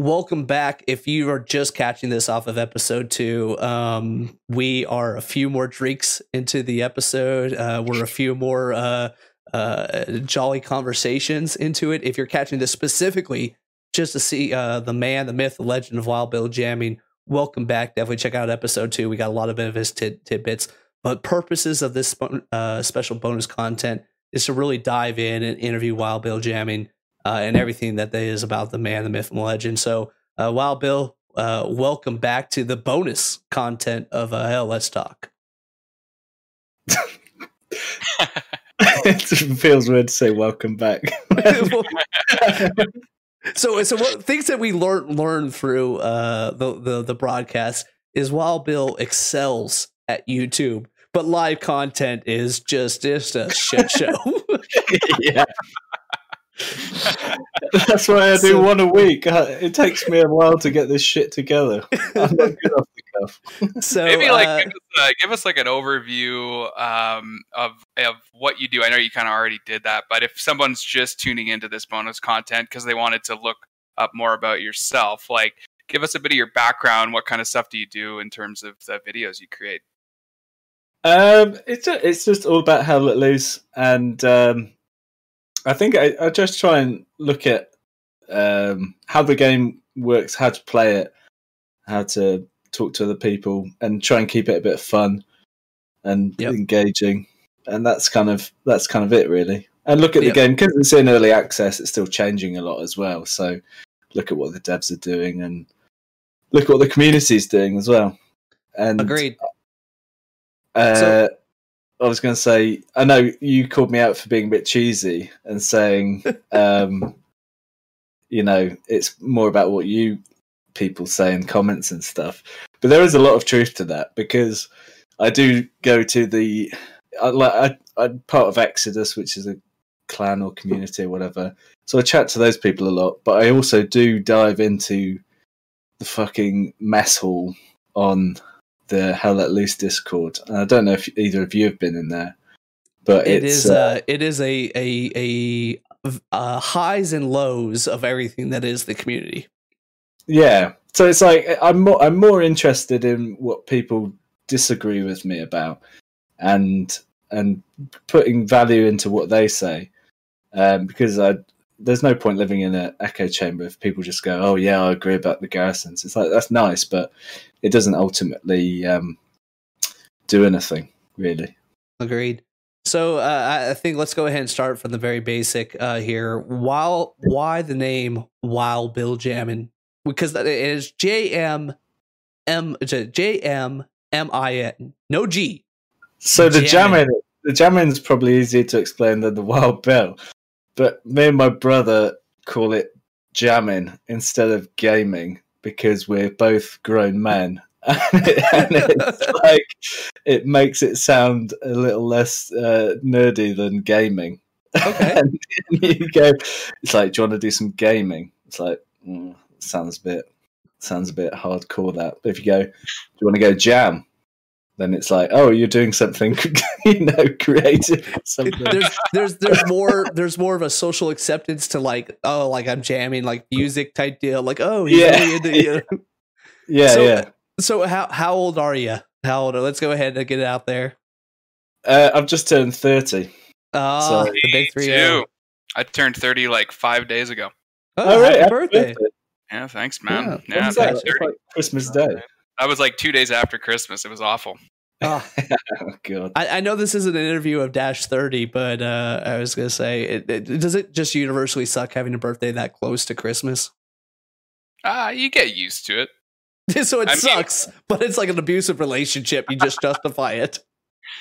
welcome back. If you are just catching this off of episode two, um, we are a few more drinks into the episode. Uh, we're a few more uh, uh, jolly conversations into it. If you're catching this specifically just to see uh, the man, the myth, the legend of Wild Bill jamming, welcome back. Definitely check out episode two. We got a lot of benefits tid- tidbits. But purposes of this uh, special bonus content is to really dive in and interview Wild Bill jamming uh, and everything that is about the man, the myth, and the legend. So, uh, Wild Bill, uh, welcome back to the bonus content of uh, Hell Let's Talk. it feels weird to say welcome back. so, so what things that we learn learn through uh, the, the the broadcast is Wild Bill excels at YouTube, but live content is just just a shit show. yeah. That's why I do so, one a week. Uh, it takes me a while to get this shit together. I'm not good off the cuff. So maybe like uh, give, us, uh, give, us, like an overview um, of of what you do. I know you kind of already did that, but if someone's just tuning into this bonus content because they wanted to look up more about yourself, like give us a bit of your background. What kind of stuff do you do in terms of the videos you create? Um, it's it's just all about Hell Let Loose and um, I think I, I just try and look at um, how the game works, how to play it, how to talk to other people, and try and keep it a bit fun and yep. engaging. And that's kind of that's kind of it, really. And look at yep. the game because it's in early access; it's still changing a lot as well. So look at what the devs are doing and look at what the community is doing as well. And agreed. Uh, so, I was going to say, I know you called me out for being a bit cheesy and saying, um, you know, it's more about what you people say in comments and stuff. But there is a lot of truth to that because I do go to the, I, I, I'm part of Exodus, which is a clan or community or whatever. So I chat to those people a lot, but I also do dive into the fucking mess hall on the Hell Let Loose Discord. And I don't know if either of you have been in there, but it is uh, uh, it is a a a uh, highs and lows of everything that is the community. Yeah, so it's like I'm more I'm more interested in what people disagree with me about, and and putting value into what they say, um, because I there's no point living in an echo chamber if people just go, "Oh yeah, I agree about the garrisons." It's like that's nice, but it doesn't ultimately um, do anything really. Agreed. So uh, I think let's go ahead and start from the very basic uh, here. While why the name Wild Bill Jammin? Because it is J M M J M M I N, no G. So the jammin, the jammin is probably easier to explain than the Wild Bill, but me and my brother call it jamming instead of gaming because we're both grown men. and it's like it makes it sound a little less uh, nerdy than gaming. Okay. and you go, it's like, do you want to do some gaming? It's like, mm, sounds a bit, sounds a bit hardcore. That, but if you go, do you want to go jam? Then it's like, oh, you're doing something, you know, creative. Something. There's there's there's more there's more of a social acceptance to like, oh, like I'm jamming like music type deal. Like, oh, yeah, into, you know? yeah, so, yeah. So how how old are you? How old? Are, let's go ahead and get it out there. Uh, I've just turned thirty. Oh, so, the big three. Too. I turned thirty like five days ago. Oh, oh right, happy birthday. birthday. Yeah, thanks, man. Yeah, yeah thanks, like Christmas Day. I was like two days after Christmas. It was awful. Oh, God. I, I, know this isn't an interview of Dash 30, but uh, I was going to say, it, it, does it just universally suck having a birthday that close to Christmas? Ah, uh, you get used to it. so it I sucks, mean, but it's like an abusive relationship. You just justify it.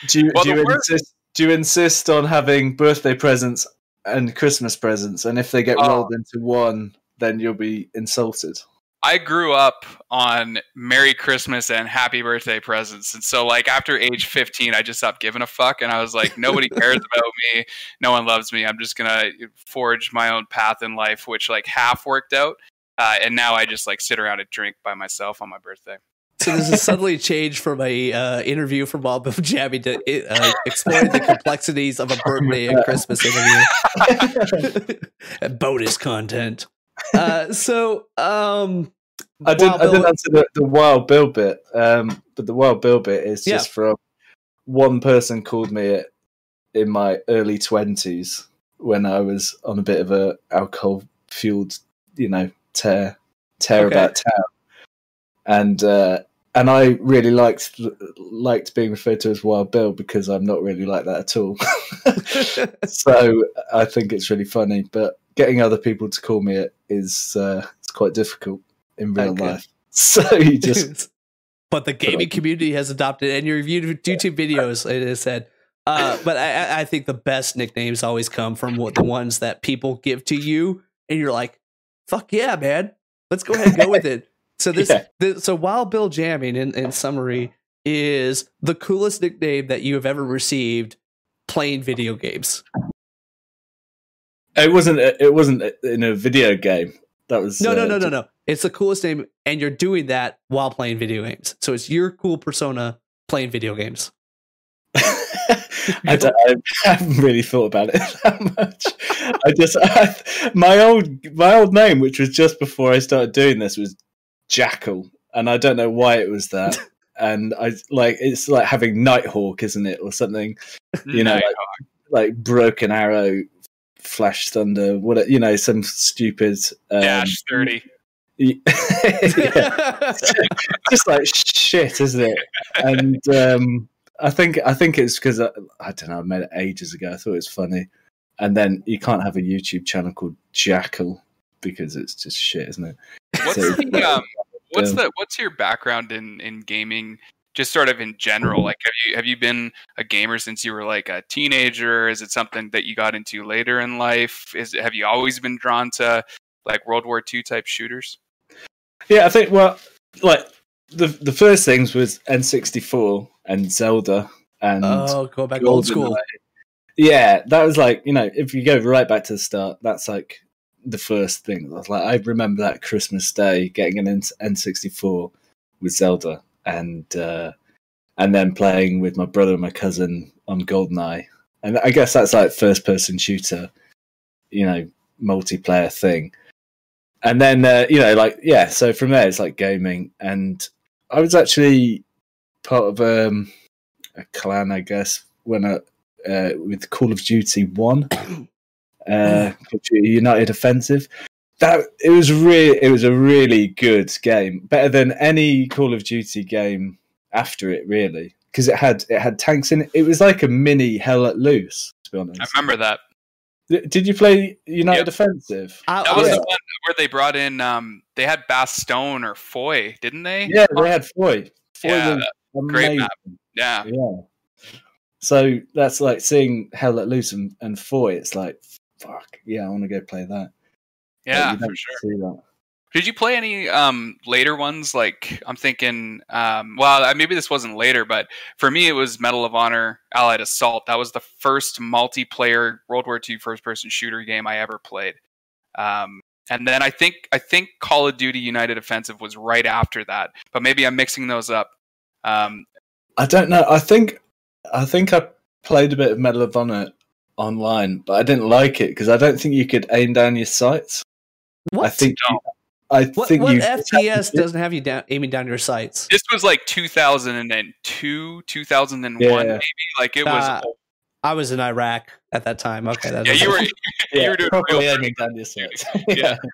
Do you, well, do, you insist, do you insist on having birthday presents and Christmas presents? And if they get uh, rolled into one, then you'll be insulted. I grew up on Merry Christmas and Happy Birthday presents. And so, like, after age 15, I just stopped giving a fuck. And I was like, nobody cares about me. No one loves me. I'm just going to forge my own path in life, which, like, half worked out. Uh, and now I just, like, sit around and drink by myself on my birthday. So this is suddenly changed from a uh, interview from Bob of Jabby to uh, exploring the complexities of a birthday and Christmas interview. Bonus content. Uh, so um, I didn't. Wild I didn't answer the, the Wild Bill bit. Um, but the Wild Bill bit is Yeah. just from one person called me it in my early twenties when I was on a bit of a alcohol fueled, you know, tear tear Okay. about town, and uh, and I really liked liked being referred to as Wild Bill because I'm not really like that at all. so I think it's really funny, but getting other people to call me it is uh, it's quite difficult in real Okay. life. So you just but the gaming community has adopted, and your YouTube YouTube videos, it is said. Uh, but I, I- think the best nicknames always come from what the ones that people give to you, and you're like, "Fuck yeah, man, let's go ahead and go with it." So this, Yeah. the, so Wild Bill Jamming, in, in summary, is the coolest nickname that you have ever received playing video games. It wasn't it wasn't in a video game. That was No, no, uh, no, no, no. It's the coolest name, and you're doing that while playing video games. So it's your cool persona playing video games. I, don't, I haven't really thought about it that much. I just I, my old my old name, which was just before I started doing this, was Jackal, and I don't know why it was that. and I like it's like having Nighthawk, isn't it, or something? You know, like, like Broken Arrow, Flash Thunder, what you know, some stupid um, Dash thirty. just like shit, isn't it? And um, I think I think it's because I, I don't know. I made it ages ago. I thought it was funny, and then you can't have a YouTube channel called Jackal because it's just shit, isn't it? What's So- the um, what's the what's your background in in gaming? Just sort of in general, like have you have you been a gamer since you were like a teenager? Is it something that you got into later in life? Is have you always been drawn to like World War II type shooters? Yeah, I think well, like the the first things was N64 and Zelda and oh, go back old school. GoldenEye. Yeah, that was like you know if you go right back to the start, that's like the first thing. I was like I remember that Christmas day getting an N- N64 with Zelda and uh, and then playing with my brother and my cousin on GoldenEye, and I guess that's like first person shooter, you know, multiplayer thing. And then uh, you know, like yeah, so from there it's like gaming, and I was actually part of um, a clan, I guess, when I uh, with Call of Duty One, uh, United Offensive. That it was really, it was a really good game, better than any Call of Duty game after it, really, because it had it had tanks in it. It was like a mini Hell Let Loose, to be honest. I remember that. Did you play United Yep. Offensive? I, That was Yeah. the one where they brought in um they had Bastogne or Foy, didn't they? Yeah, they had Foy. Foy Yeah, was great map. Yeah. Yeah. So that's like seeing Hell Let Loose and, and Foy. It's like, fuck, yeah, I want to go play that. Yeah, for sure. Did you play any um, later ones? Like I'm thinking, um, well, maybe this wasn't later, but for me, it was Medal of Honor: Allied Assault. That was the first multiplayer World War II first-person shooter game I ever played. Um, and then I think I think Call of Duty United Offensive was right after that, but maybe I'm mixing those up. Um, I don't know. I think I think I played a bit of Medal of Honor online, but I didn't like it because I don't think you could aim down your sights. What? I think No. I what, think what you FPS doesn't have you down, aiming down your sights? this was like 2002, 2001, Yeah. maybe. Like it was. Uh, I was in Iraq at that time. Okay, that's yeah, you were. yeah, you were doing properly real aiming down your sights. Yeah.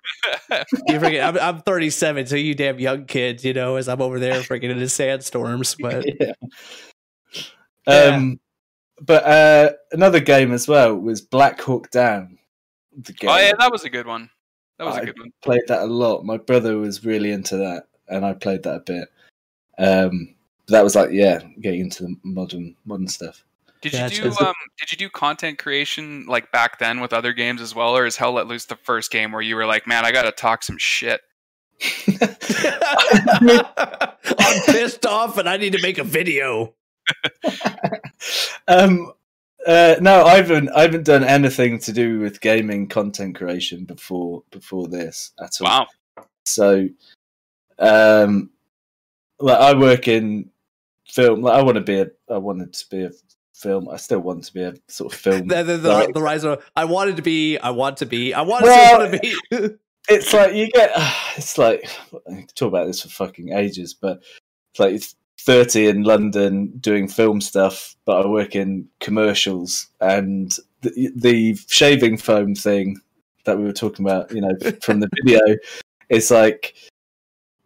You forget, I'm, I'm 37, so you damn young kids, you know, as I'm over there freaking into sandstorms. But yeah. Yeah. Um, but uh, another game as well was Black Hawk Down. The game. Oh yeah, that was a good one. That was a I good one. played that a lot. My brother was really into that, and I played that a bit. Um, that was like, yeah, getting into the modern modern stuff. Did Yeah, you do um did you do content creation like back then with other games as well, or is Hell Let Loose the first game where you were like, man, I gotta talk some shit? I'm pissed off and I need to make a video. um, uh, no, I haven't. I haven't done anything to do with gaming content creation before before this at all. Wow. So, um, like I work in film. Like I want to be a. I wanted to be a film. I still want to be a sort of film. The, the, the, the rise of I wanted to be, I want to be, I wanted Well, to be. it's like you get. It's like I talk about this for fucking ages, but it's like it's thirty in London doing film stuff, but I work in commercials, and the, the shaving foam thing that we were talking about, you know, from the video, is like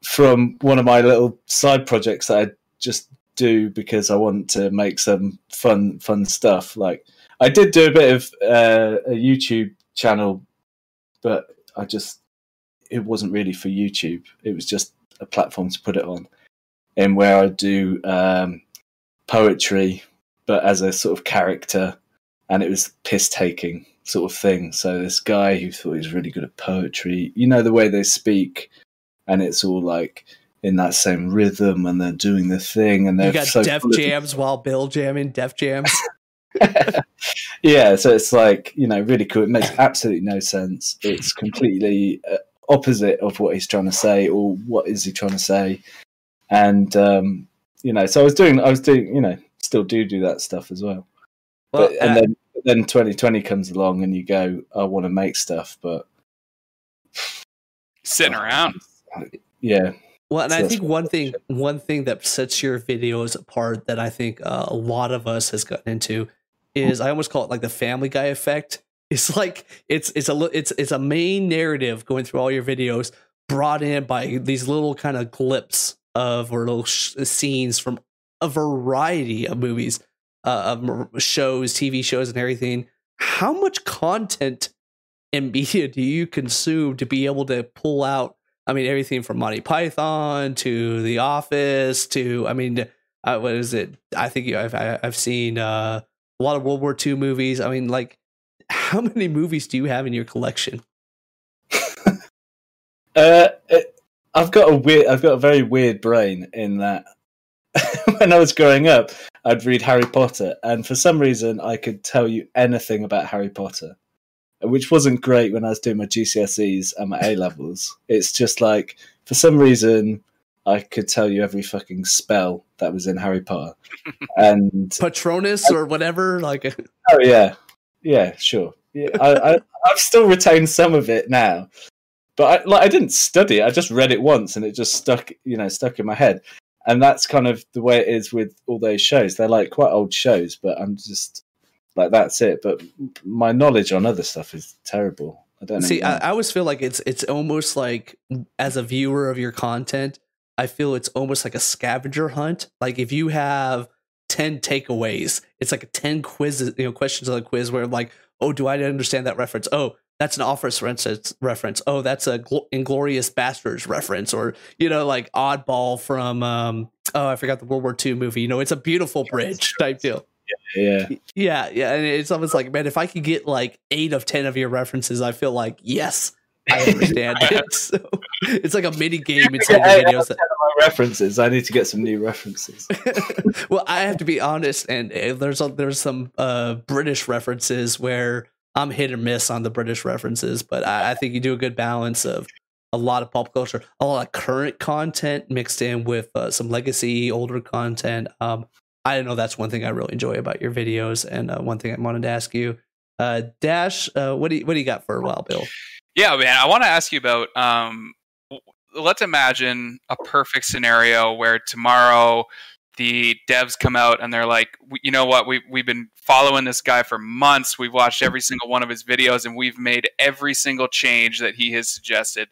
from one of my little side projects that I just do because I want to make some fun fun stuff. Like I did do a bit of uh, a YouTube channel, but I just it wasn't really for YouTube. It was just a platform to put it on, and where I do um, poetry, but as a sort of character, and it was piss taking sort of thing. So this guy who thought he was really good at poetry, you know the way they speak, and it's all like in that same rhythm, and they're doing the thing, and they're You got so Def Jams while Bill jamming, Def Jams. yeah, so it's like you know really cool. It makes absolutely no sense. It's completely uh, opposite of what he's trying to say, or what is he trying to say? And um, you know, so I was doing, I was doing, you know, still do do that stuff as well. Well, but and uh, then then 2020 comes along, and you go, I want to make stuff, but Sitting around. yeah, Well, and So I think one thing, saying. one thing that sets your videos apart that I think uh, a lot of us has gotten into is I almost call it like the Family Guy effect. It's like it's it's a it's it's a main narrative going through all your videos, brought in by these little kind of clips of or little sh- scenes from a variety of movies, uh, of shows, TV shows, and everything. How much content and media do you consume to be able to pull out? I mean, everything from Monty Python to The Office to, I mean, uh, what is it? I think you- I've I've seen uh, a lot of World War II movies. I mean, like, how many movies do you have in your collection? Uh, I've got a weird, I've got a very weird brain in that. when I was growing up, I'd read Harry Potter, and for some reason, I could tell you anything about Harry Potter, which wasn't great when I was doing my GCSEs and my A levels. It's just like, for some reason, I could tell you every fucking spell that was in Harry Potter, and Patronus or whatever? Like, Oh yeah, yeah, sure. Yeah, I, I I've still retained some of it now, but I, like I didn't study it. I just read it once, and it just stuck, you know, stuck in my head. And that's kind of the way it is with all those shows. They're like quite old shows, but I'm just like that's it. But my knowledge on other stuff is terrible. I don't know. see, I, I always feel like it's it's almost like as a viewer of your content, I feel it's almost like a scavenger hunt. Like if you have ten takeaways, it's like a ten quizzes, you know, questions on a quiz where like, oh, do I understand that reference? Oh, that's an office reference. Reference. Oh, that's a Gl- Inglourious Basterds reference, or you know, like Oddball from um, oh, I forgot the World War II movie. You know, it's a beautiful bridge type deal. yeah, Yeah, yeah, and it's almost like, man, if I could get like eight of ten of your references, I feel like yes, I understand it. So it's like a mini game inside Yeah, the videos. That, references. I need to get some new references. well, I have to be honest, and uh, there's a, there's some uh, British references where I'm hit or miss on the British references, but I, I think you do a good balance of a lot of pop culture, a lot of current content mixed in with uh, some legacy, older content. Um, I know that's one thing I really enjoy about your videos, and uh, one thing I wanted to ask you, uh, Dash, uh, what do you, what do you got for a while, Bill? Yeah, man. I want to ask you about. Um, let's imagine a perfect scenario where tomorrow the devs come out and they're like, you know what? We we've been following this guy for months. We've watched every single one of his videos, and we've made every single change that he has suggested,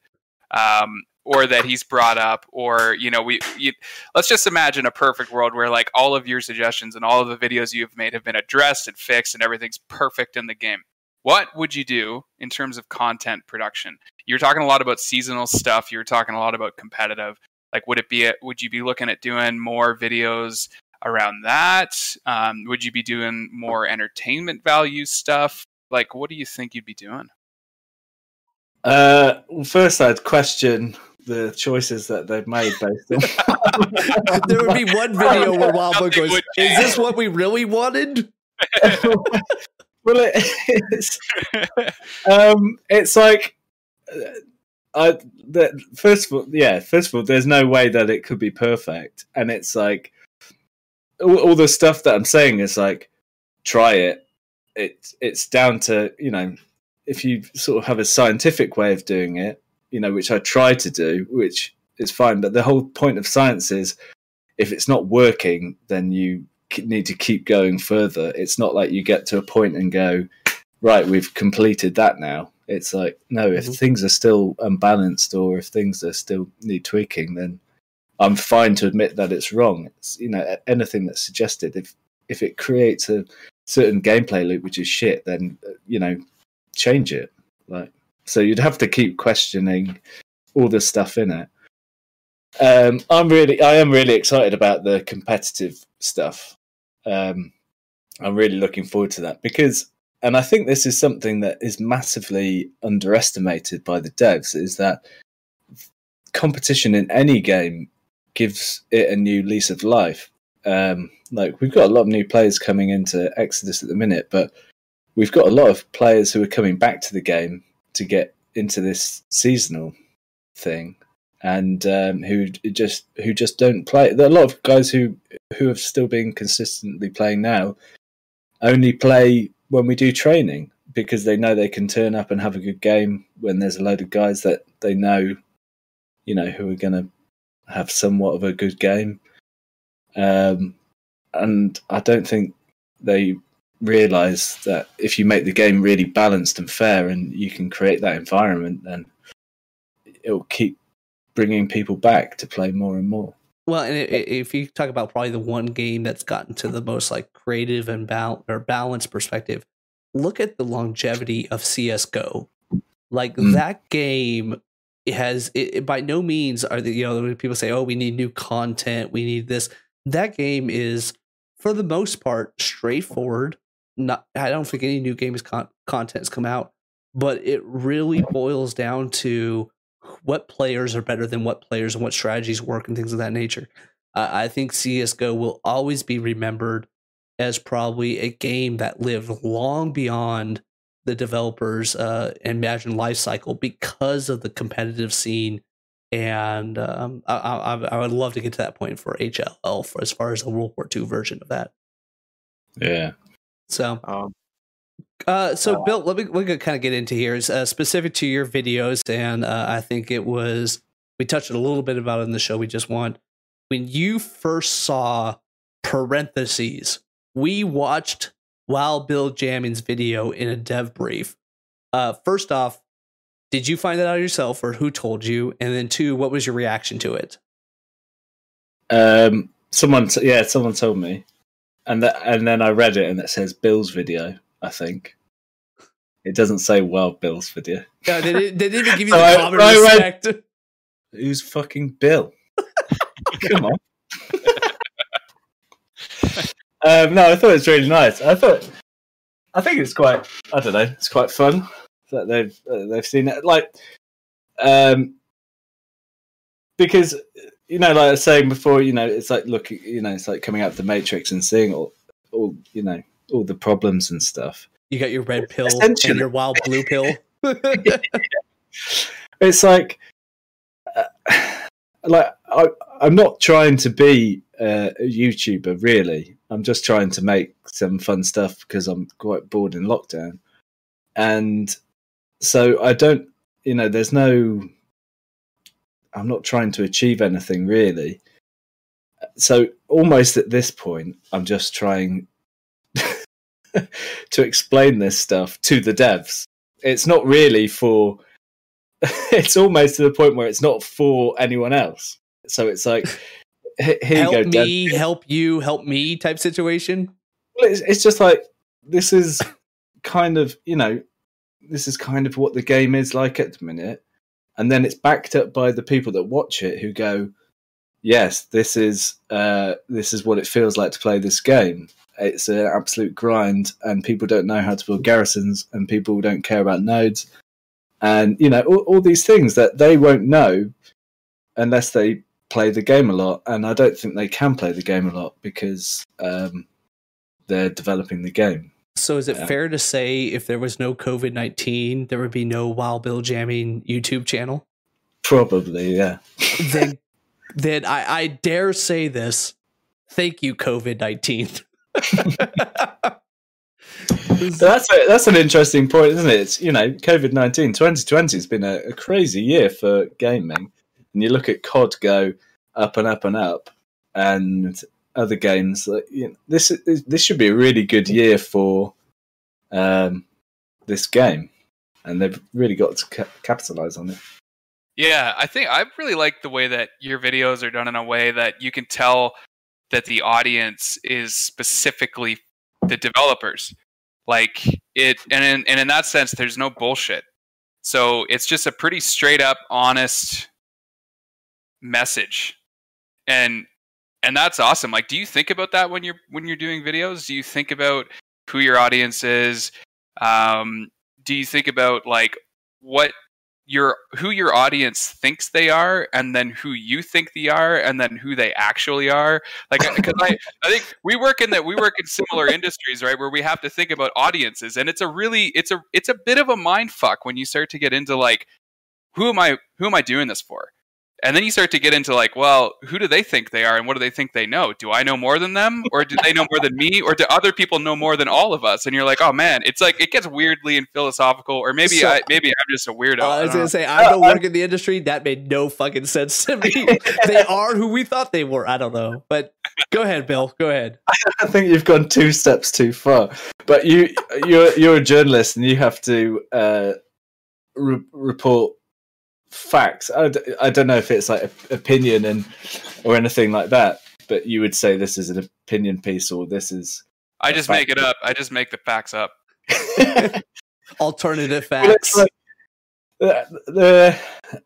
um, or that he's brought up, or you know, we. You, let's just imagine a perfect world where like all of your suggestions and all of the videos you've made have been addressed and fixed, and everything's perfect in the game what would you do in terms of content production you're talking a lot about seasonal stuff you're talking a lot about competitive like would it be a, would you be looking at doing more videos around that um, would you be doing more entertainment value stuff like what do you think you'd be doing Uh, well, first, I'd question the choices that they've made based on. there would be one video where Wildboy Nothing goes, "Is this what we really wanted?" well, it, it's um, it's like I the, first of all, yeah. First of all, there's no way that it could be perfect, and it's like all, all the stuff that I'm saying is like try it. It's it's down to you know if you sort of have a scientific way of doing it, you know, which I try to do, which is fine. But the whole point of science is if it's not working, then you need to keep going further. It's not like you get to a point and go, right, we've completed that now. It's like, no, if mm-hmm. things are still unbalanced or if things are still need tweaking, then I'm fine to admit that it's wrong. It's, you know, anything that's suggested, if, if it creates a certain gameplay loop which is shit, then, uh, you know, change it. Like, so you'd have to keep questioning all the stuff in it. Um, I'm really, I am really excited about the competitive stuff. Um, I'm really looking forward to that because, and I think this is something that is massively underestimated by the devs, is that competition in any game gives it a new lease of life. Um, like we've got a lot of new players coming into Exodus at the minute, but we've got a lot of players who are coming back to the game to get into this seasonal thing and um, who just who just don't play. There are a lot of guys who who have still been consistently playing now only play when we do training because they know they can turn up and have a good game when there's a load of guys that they know, you know, who are going to have somewhat of a good game. Um, and I don't think they realize that if you make the game really balanced and fair and you can create that environment, then it'll keep bringing people back to play more and more. Well, and if you talk about probably the one game that's gotten to the most like creative and bal- or balanced perspective, look at the longevity of CS:GO. Like mm. that game it has it, it, by no means are the you know people say, "Oh, we need new content, we need this." That game is, for the most part, straightforward. Not, I don't think any new games con- content has come out, but it really boils down to what players are better than what players and what strategies work and things of that nature. Uh, I think CS:GO will always be remembered as probably a game that lived long beyond the developers' uh, Imagine life cycle because of the competitive scene. And um, I, I, I, would love to get to that point for HLL for as far as the World War II version of that. Yeah. So, um, uh, so, uh, Bill, let me we could kind of get into here is uh, specific to your videos, and uh, I think it was we touched a little bit about it in the show we just won. When you first saw parentheses, we watched Wild Bill Jamming's video in a dev brief. Uh, first off, did you find that out yourself, or who told you? And then two, what was your reaction to it? Um, someone, t- yeah, someone told me, and that, and then I read it, and it says Bill's video. I think. It doesn't say Wild Bill's video. Yeah, they, didn't, they didn't even give you the common right, respect. Who's fucking Bill? Come on. um, no, I thought it was really nice. I thought, I think it's quite, I don't know, it's quite fun that they've uh, they've seen it. Like, um, because you know, like I was saying before, you know, it's like looking, you know, it's like coming out of the Matrix and seeing all, all, you know, all the problems and stuff. You got your red pill and your wild blue pill. it's like, uh, like I, I'm not trying to be uh, a YouTuber really. I'm just trying to make some fun stuff because I'm quite bored in lockdown, and so I don't. You know, there's no. I'm not trying to achieve anything really. So almost at this point, I'm just trying to explain this stuff to the devs. It's not really for. it's almost to the point where it's not for anyone else. So it's like, here help you go, me, help you, help me type situation. Well, it's, it's just like this is kind of you know this is kind of what the game is like at the minute, and then it's backed up by the people that watch it who go, yes, this is uh, this is what it feels like to play this game. It's an absolute grind, and people don't know how to build garrisons, and people don't care about nodes, and you know all, all these things that they won't know unless they play the game a lot. And I don't think they can play the game a lot because um, they're developing the game. So is it yeah. fair to say if there was no COVID nineteen, there would be no Wild Bill Jamming YouTube channel? Probably, yeah. then, then I, I dare say this. Thank you, COVID nineteen. that's a, that's an interesting point, isn't it? It's, you know, COVID 19, 2020 has been a, a, crazy year for gaming. And you look at COD go up and up and up, and other games. You know, this this should be a really good year for um, this game, and they've really got to ca- capitalize on it. Yeah, I think I really like the way that your videos are done in a way that you can tell that the audience is specifically the developers. Like it, and in, and in that sense, there's no bullshit. So it's just a pretty straight up, honest message, and and that's awesome. Like, do you think about that when you're when you're doing videos? Do you think about who your audience is? Um, do you think about like what your who your audience thinks they are and then who you think they are and then who they actually are. Like because I, I think we work in that we work in similar industries right where we have to think about audiences. And it's a really it's a it's a bit of a mind fuck when you start to get into like who am i who am i doing this for and then you start to get into like well who do they think they are and what do they think they know? Do i know more than them or do they know more than me or do other people know more than all of us? And you're like oh man. It's like it gets weirdly and philosophical or maybe so, I, maybe i'm just a weirdo. Uh, i was gonna say i don't work in the industry. That made no fucking sense to me. They are who we thought they were. I don't know. But go ahead bill. Go ahead. I think you've gone two steps too far. But you you're you're a journalist and you have to uh, re- report facts. I, I don't know if it's like opinion and or anything like that, but you would say this is an opinion piece or this is. I just make it up. I just make the facts up. Alternative facts. Like, the, the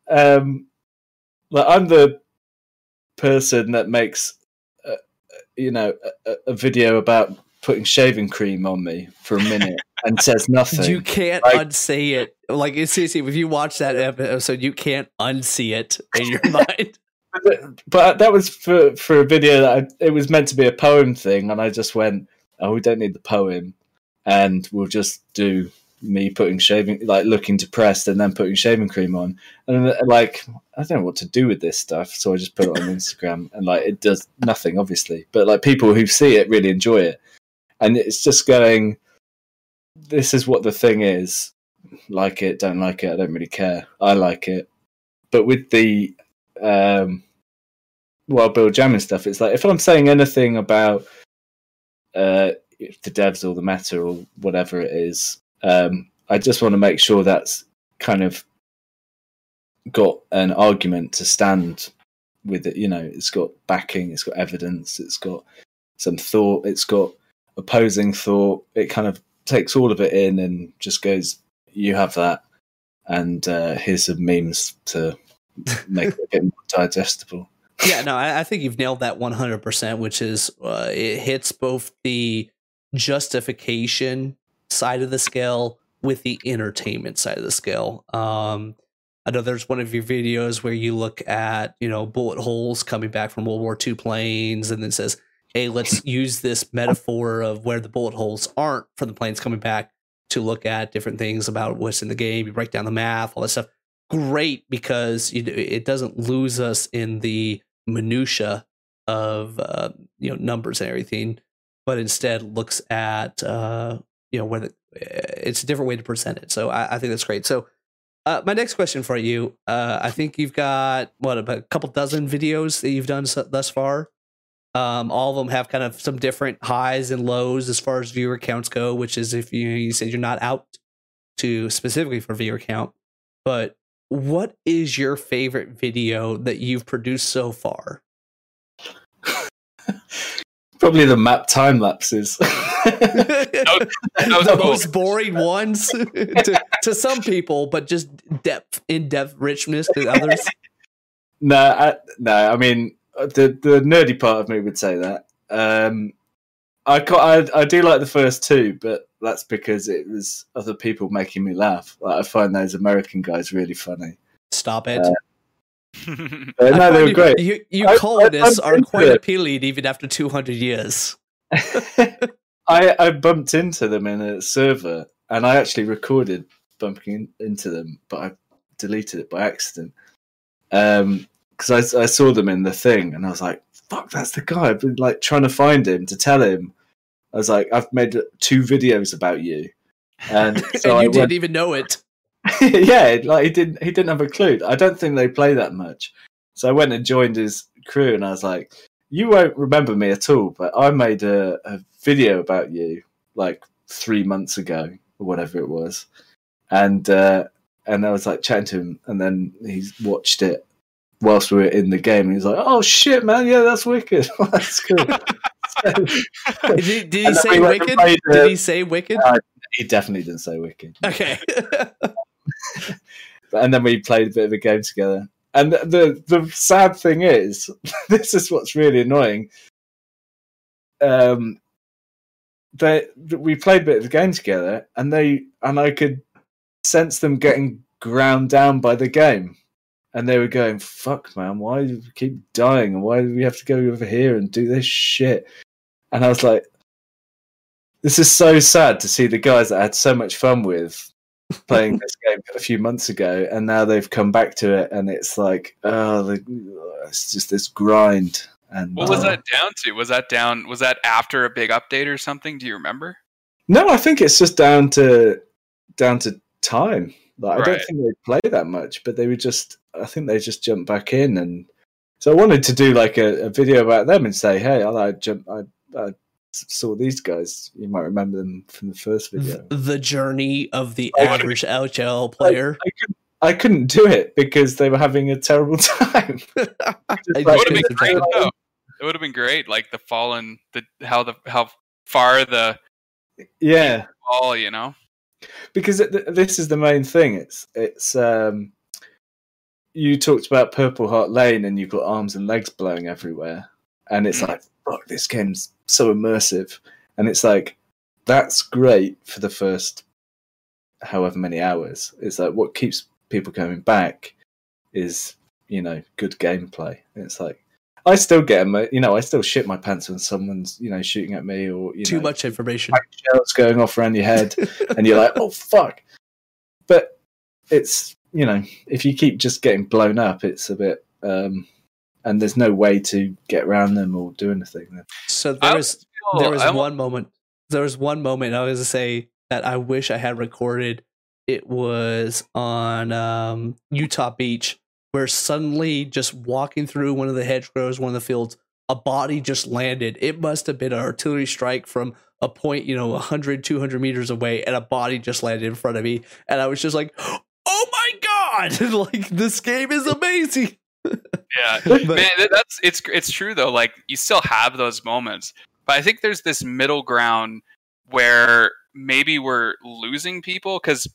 um, like I'm the person that makes, uh, you know, a, a video about putting shaving cream on me for a minute and says nothing. You can't like, unsay it. Like seriously, if you watch that episode, you can't unsee it in your mind. But that was for for a video that I, it was meant to be a poem thing, and I just went, "Oh, we don't need the poem, and we'll just do me putting shaving, like looking depressed, and then putting shaving cream on." And like, I don't know what to do with this stuff, so I just put it on Instagram, and like, it does nothing, obviously. But like, people who see it really enjoy it, and it's just going this is what the thing is. Like it, don't like it, I don't really care. I like it. But with the um Wild Bill jamming stuff, it's like if I'm saying anything about uh the devs or the meta or whatever it is, um, I just want to make sure that's kind of got an argument to stand with it. You know, it's got backing, it's got evidence, it's got some thought, it's got opposing thought. It kind of takes all of it in and just goes, "You have that," and uh, here's some memes to make it a bit more digestible. Yeah, no, I, I think you've nailed that 100%, which is uh, it hits both the justification side of the scale with the entertainment side of the scale. Um, I know there's one of your videos where you look at, you know, bullet holes coming back from World War II planes and then says, hey, let's use this metaphor of where the bullet holes aren't from the planes coming back to look at different things about what's in the game. You break down the math, all that stuff. Great because it doesn't lose us in the minutia of uh, you know numbers and everything, but instead looks at uh, you know whether it's a different way to present it. So I, I think that's great. So uh, my next question for you, uh, I think you've got what about a couple dozen videos that you've done thus far. Um, all of them have kind of some different highs and lows as far as viewer counts go, which is if you, you said you're not out to specifically for viewer count. But what is your favorite video that you've produced so far? Probably the map time lapses. the most boring ones to, to some people, but just depth, in depth richness to others. No, I, no. I mean, the the nerdy part of me would say that. Um, I, I I do like the first two, but that's because it was other people making me laugh. Like, I find those American guys really funny. Stop it. Uh, uh no, they were great. You, you colonists are quite it. appealing even after 200 years. I, I bumped into them in a server and I actually recorded bumping into them, but I deleted it by accident. Um, because I, I saw them in the thing and I was like, fuck, that's the guy. I've been like trying to find him to tell him I was like, I've made two videos about you, and so and you went- didn't even know it. yeah, like he didn't he didn't have a clue. I don't think they play that much. So I went and joined his crew, and I was like, "You won't remember me at all, but I made a, a video about you like three months ago or whatever it was." And uh, and I was like chatting to him, and then he's watched it whilst we were in the game, and he's like, "Oh shit, man, yeah, that's wicked. that's cool." So, Did he, did he say we wicked? played, uh, Did he say wicked? uh, he definitely didn't say wicked. okay. and then we played a bit of a game together. And the the sad thing is, this is what's really annoying. Um, they we played a bit of a game together, and they and I could sense them getting ground down by the game, and they were going, "Fuck, man, why do we keep dying? And why do we have to go over here and do this shit?" And I was like, "This is so sad to see the guys that I had so much fun with playing this game a few months ago, and now they've come back to it, and it's like, oh, the, it's just this grind. And What was uh, that down to? Was that down? Was that after a big update or something? Do you remember? No, I think it's just down to down to time. Like, I don't think they play that much, but they would just. I think they just jumped back in, and so I wanted to do like a, a video about them and say, hey, I, I jumped. I, I saw these guys. You might remember them from the first video. the journey of the Oh, average LHL player. I couldn't, I couldn't do it because they were having a terrible time. It like- would have been great imagine. though. It would have been great, like the fallen, the how the how far the yeah, fall, you know. Because it, this is the main thing. It's it's um, you talked about Purple Heart Lane, and you've got arms and legs blowing everywhere, and it's Mm. like, fuck, this game's so immersive, and it's like that's great for the first however many hours. It's like what keeps people coming back is you know good gameplay. It's like. I still get uh, you know. I still shit my pants when someone's, you know, shooting at me or you Too know, much information. shells going off around your head and you're like, oh fuck. But it's you know, if you keep just getting blown up, it's a bit, um, and there's no way to get around them or do anything. Then. So I there was there was one moment. There was one moment I was gonna say that I wish I had recorded. It was on um, Utah Beach, where suddenly, just walking through one of the hedgerows, one of the fields, a body just landed. It must have been an artillery strike from a point, you know, 100, 200 meters away, and a body just landed in front of me. And I was just like, oh my God! like, this game is amazing. Yeah, But- man, that's it's it's true though. Like you still have those moments, but I think there's this middle ground where maybe we're losing people because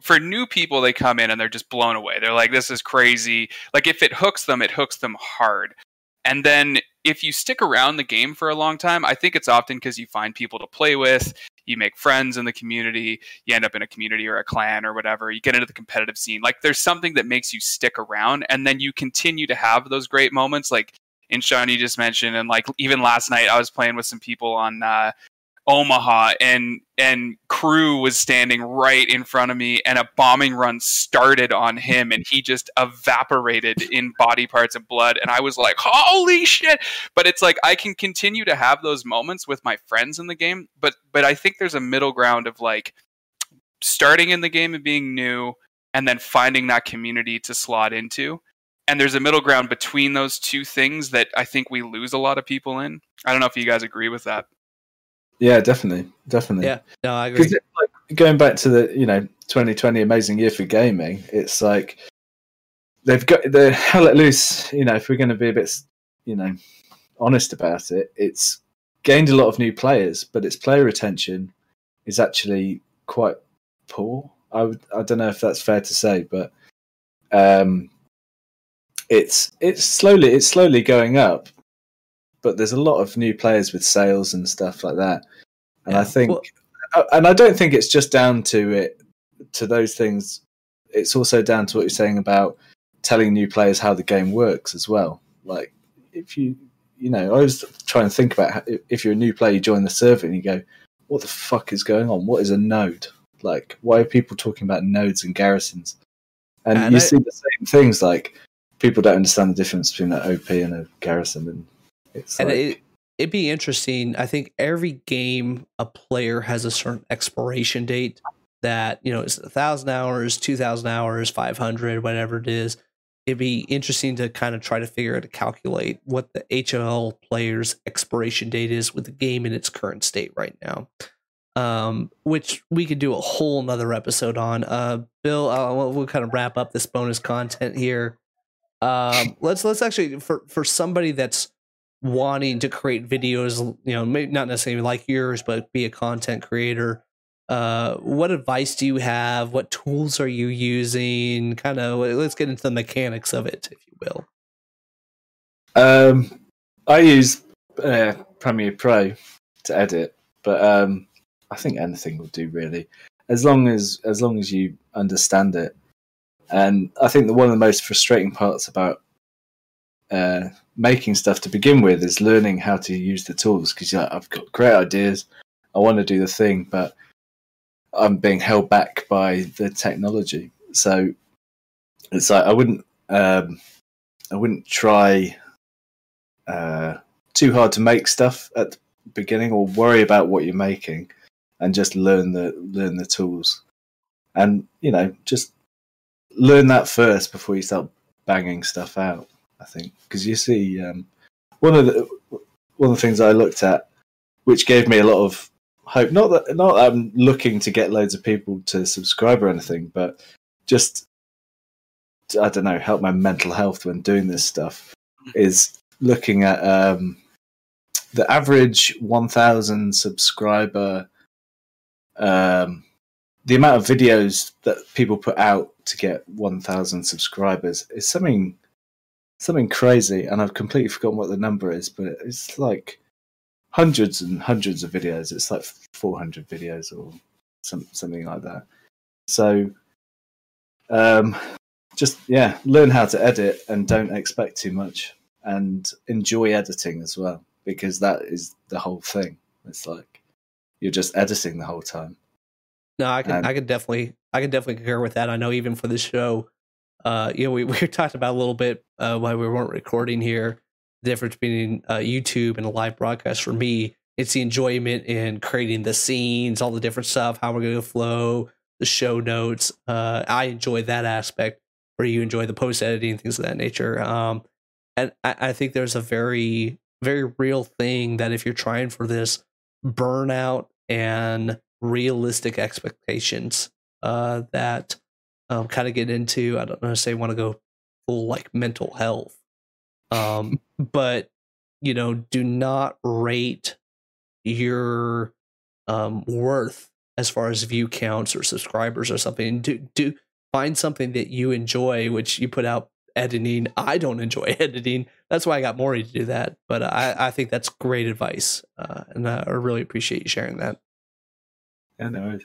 for new people they come in and they're just blown away. They're like, "This is crazy!" Like if it hooks them, it hooks them hard. And then if you stick around the game for a long time, I think it's often because you find people to play with, you make friends in the community, you end up in a community or a clan or whatever, you get into the competitive scene. Like there's something that makes you stick around and then you continue to have those great moments like in Sean you just mentioned and like even last night I was playing with some people on uh Omaha and and crew was standing right in front of me and a bombing run started on him and he just evaporated in body parts and blood and I was like holy shit! But it's like I can continue to have those moments with my friends in the game but but I think there's a middle ground of like starting in the game and being new and then finding that community to slot into and there's a middle ground between those two things that I think we lose a lot of people in. I don't know if you guys agree with that Yeah, definitely, definitely. Yeah, no, I agree. Because like going back to the you know 2020 amazing year for gaming, it's like they've got the hell let loose. You know, if we're going to be a bit you know honest about it, it's gained a lot of new players, but its player retention is actually quite poor. I would, I don't know if that's fair to say, but um, it's it's slowly it's slowly going up. But there's a lot of new players with sales and stuff like that, and I think well- and I don't think it's just down to it to those things. It's also down to what you're saying about telling new players how the game works as well. Like if you you know, I was trying to think about how, if you're a new player, you join the server and you go, "What the fuck is going on? What is a node? Like, why are people talking about nodes and garrisons?" And, And you I- see the same things. Like people don't understand the difference between an OP and a garrison, and it's and like, it it'd be interesting. I think every game a player has a certain expiration date that you know it's a thousand hours, two thousand hours, five hundred, whatever it is. It'd be interesting to kind of try to figure out to calculate what the HL player's expiration date is with the game in its current state right now. Um, which we could do a whole nother episode on. Uh, Bill, uh, we'll, we'll kind of wrap up this bonus content here. Um, let's let's actually for for somebody that's wanting to create videos, you know, maybe not necessarily like yours, but be a content creator. Uh, what advice do you have? What tools are you using? Kind of, let's get into the mechanics of it, if you will. Um, I use uh, Premiere Pro to edit, but um, I think anything will do really, as long as as long as you understand it. And I think that one of the most frustrating parts about uh, making stuff to begin with is learning how to use the tools because like, I've got great ideas, I want to do the thing, but I'm being held back by the technology. So it's like I wouldn't um, I wouldn't try uh, too hard to make stuff at the beginning or worry about what you're making and just learn the learn the tools. And you know just learn that first before you start banging stuff out i think. Because you see um, one of the one of the things i looked at which gave me a lot of hope not that not that i'm looking to get loads of people to subscribe or anything but just i don't know help my mental health when doing this stuff is looking at um, the average 1000 subscriber um, the amount of videos that people put out to get 1000 subscribers is something something crazy and i've completely forgotten what the number is but it's like hundreds and hundreds of videos it's like 400 videos or some, something like that so um, just yeah learn how to edit and don't expect too much and enjoy editing as well because that is the whole thing it's like you're just editing the whole time. No, I can and, I can definitely I can definitely concur with that. I know even for this show, uh, you know, we, we talked about a little bit uh, while we weren't recording here, the difference between uh, YouTube and a live broadcast for me. It's the enjoyment in creating the scenes, all the different stuff, how we're going to flow, the show notes. Uh, I enjoy that aspect where you enjoy the post editing, things of that nature. Um, and I, I think there's a very, very real thing that if you're trying for this burnout and realistic expectations uh, that um, kind of get into. I don't know, say want to go full like mental health, um, but you know, do not rate your um, worth as far as view counts or subscribers or something. Do do find something that you enjoy, which you put out editing. I don't enjoy editing. That's why I got Maury to do that. But I, I think that's great advice, uh, and I really appreciate you sharing that. Yeah, no,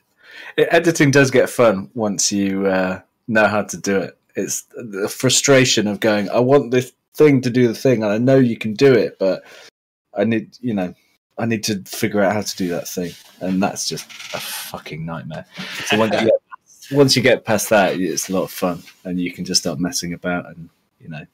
editing does get fun once you uh, know how to do it. It's the frustration of going, I want this thing to do the thing, and I know you can do it, but I need, you know, I need to figure out how to do that thing, and that's just a fucking nightmare. So once you get once you get past that, it's a lot of fun, and you can just start messing about, and you know.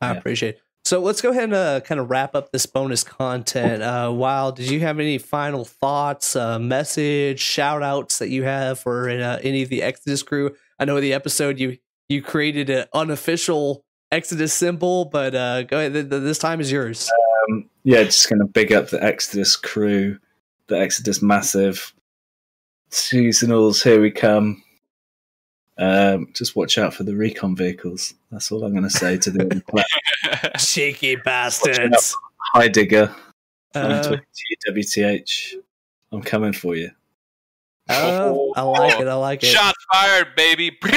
I appreciate. It. So let's go ahead and uh, kind of wrap up this bonus content. Uh, Wild, did you have any final thoughts, uh, message, shout outs that you have for uh, any of the Exodus crew? I know the episode you you created an unofficial Exodus symbol, but uh, go ahead. This time is yours. Um, yeah, just going to big up the Exodus crew, the Exodus Massive seasonals. Here we come. Um, just watch out for the recon vehicles. That's all I'm going to say to the cheeky bastards. Hi, digger. Uh, WTH. I'm coming for you. Oh, I like it. I like it. Shots fired, baby.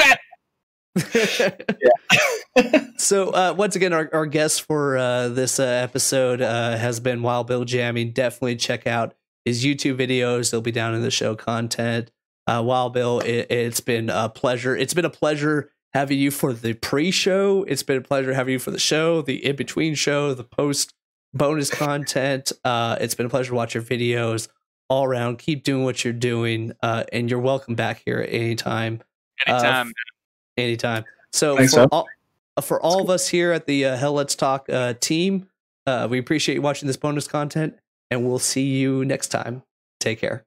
so uh, once again, our, our guest for uh, this uh, episode uh, has been Wild Bill Jamming. Definitely check out his YouTube videos. They'll be down in the show content uh, Wild Bill, it, has been a pleasure. It's been a pleasure having you for the pre-show. It's been a pleasure having you for the show, the in-between show, the post bonus content. Uh, it's been a pleasure to watch your videos all around. Keep doing what you're doing, uh, and you're welcome back here at any time. Anytime. Uh, anytime. So Thanks, for all, for all of us here at the uh, Hell Let's Talk uh, team, Uh, we appreciate you watching this bonus content, and we'll see you next time. Take care.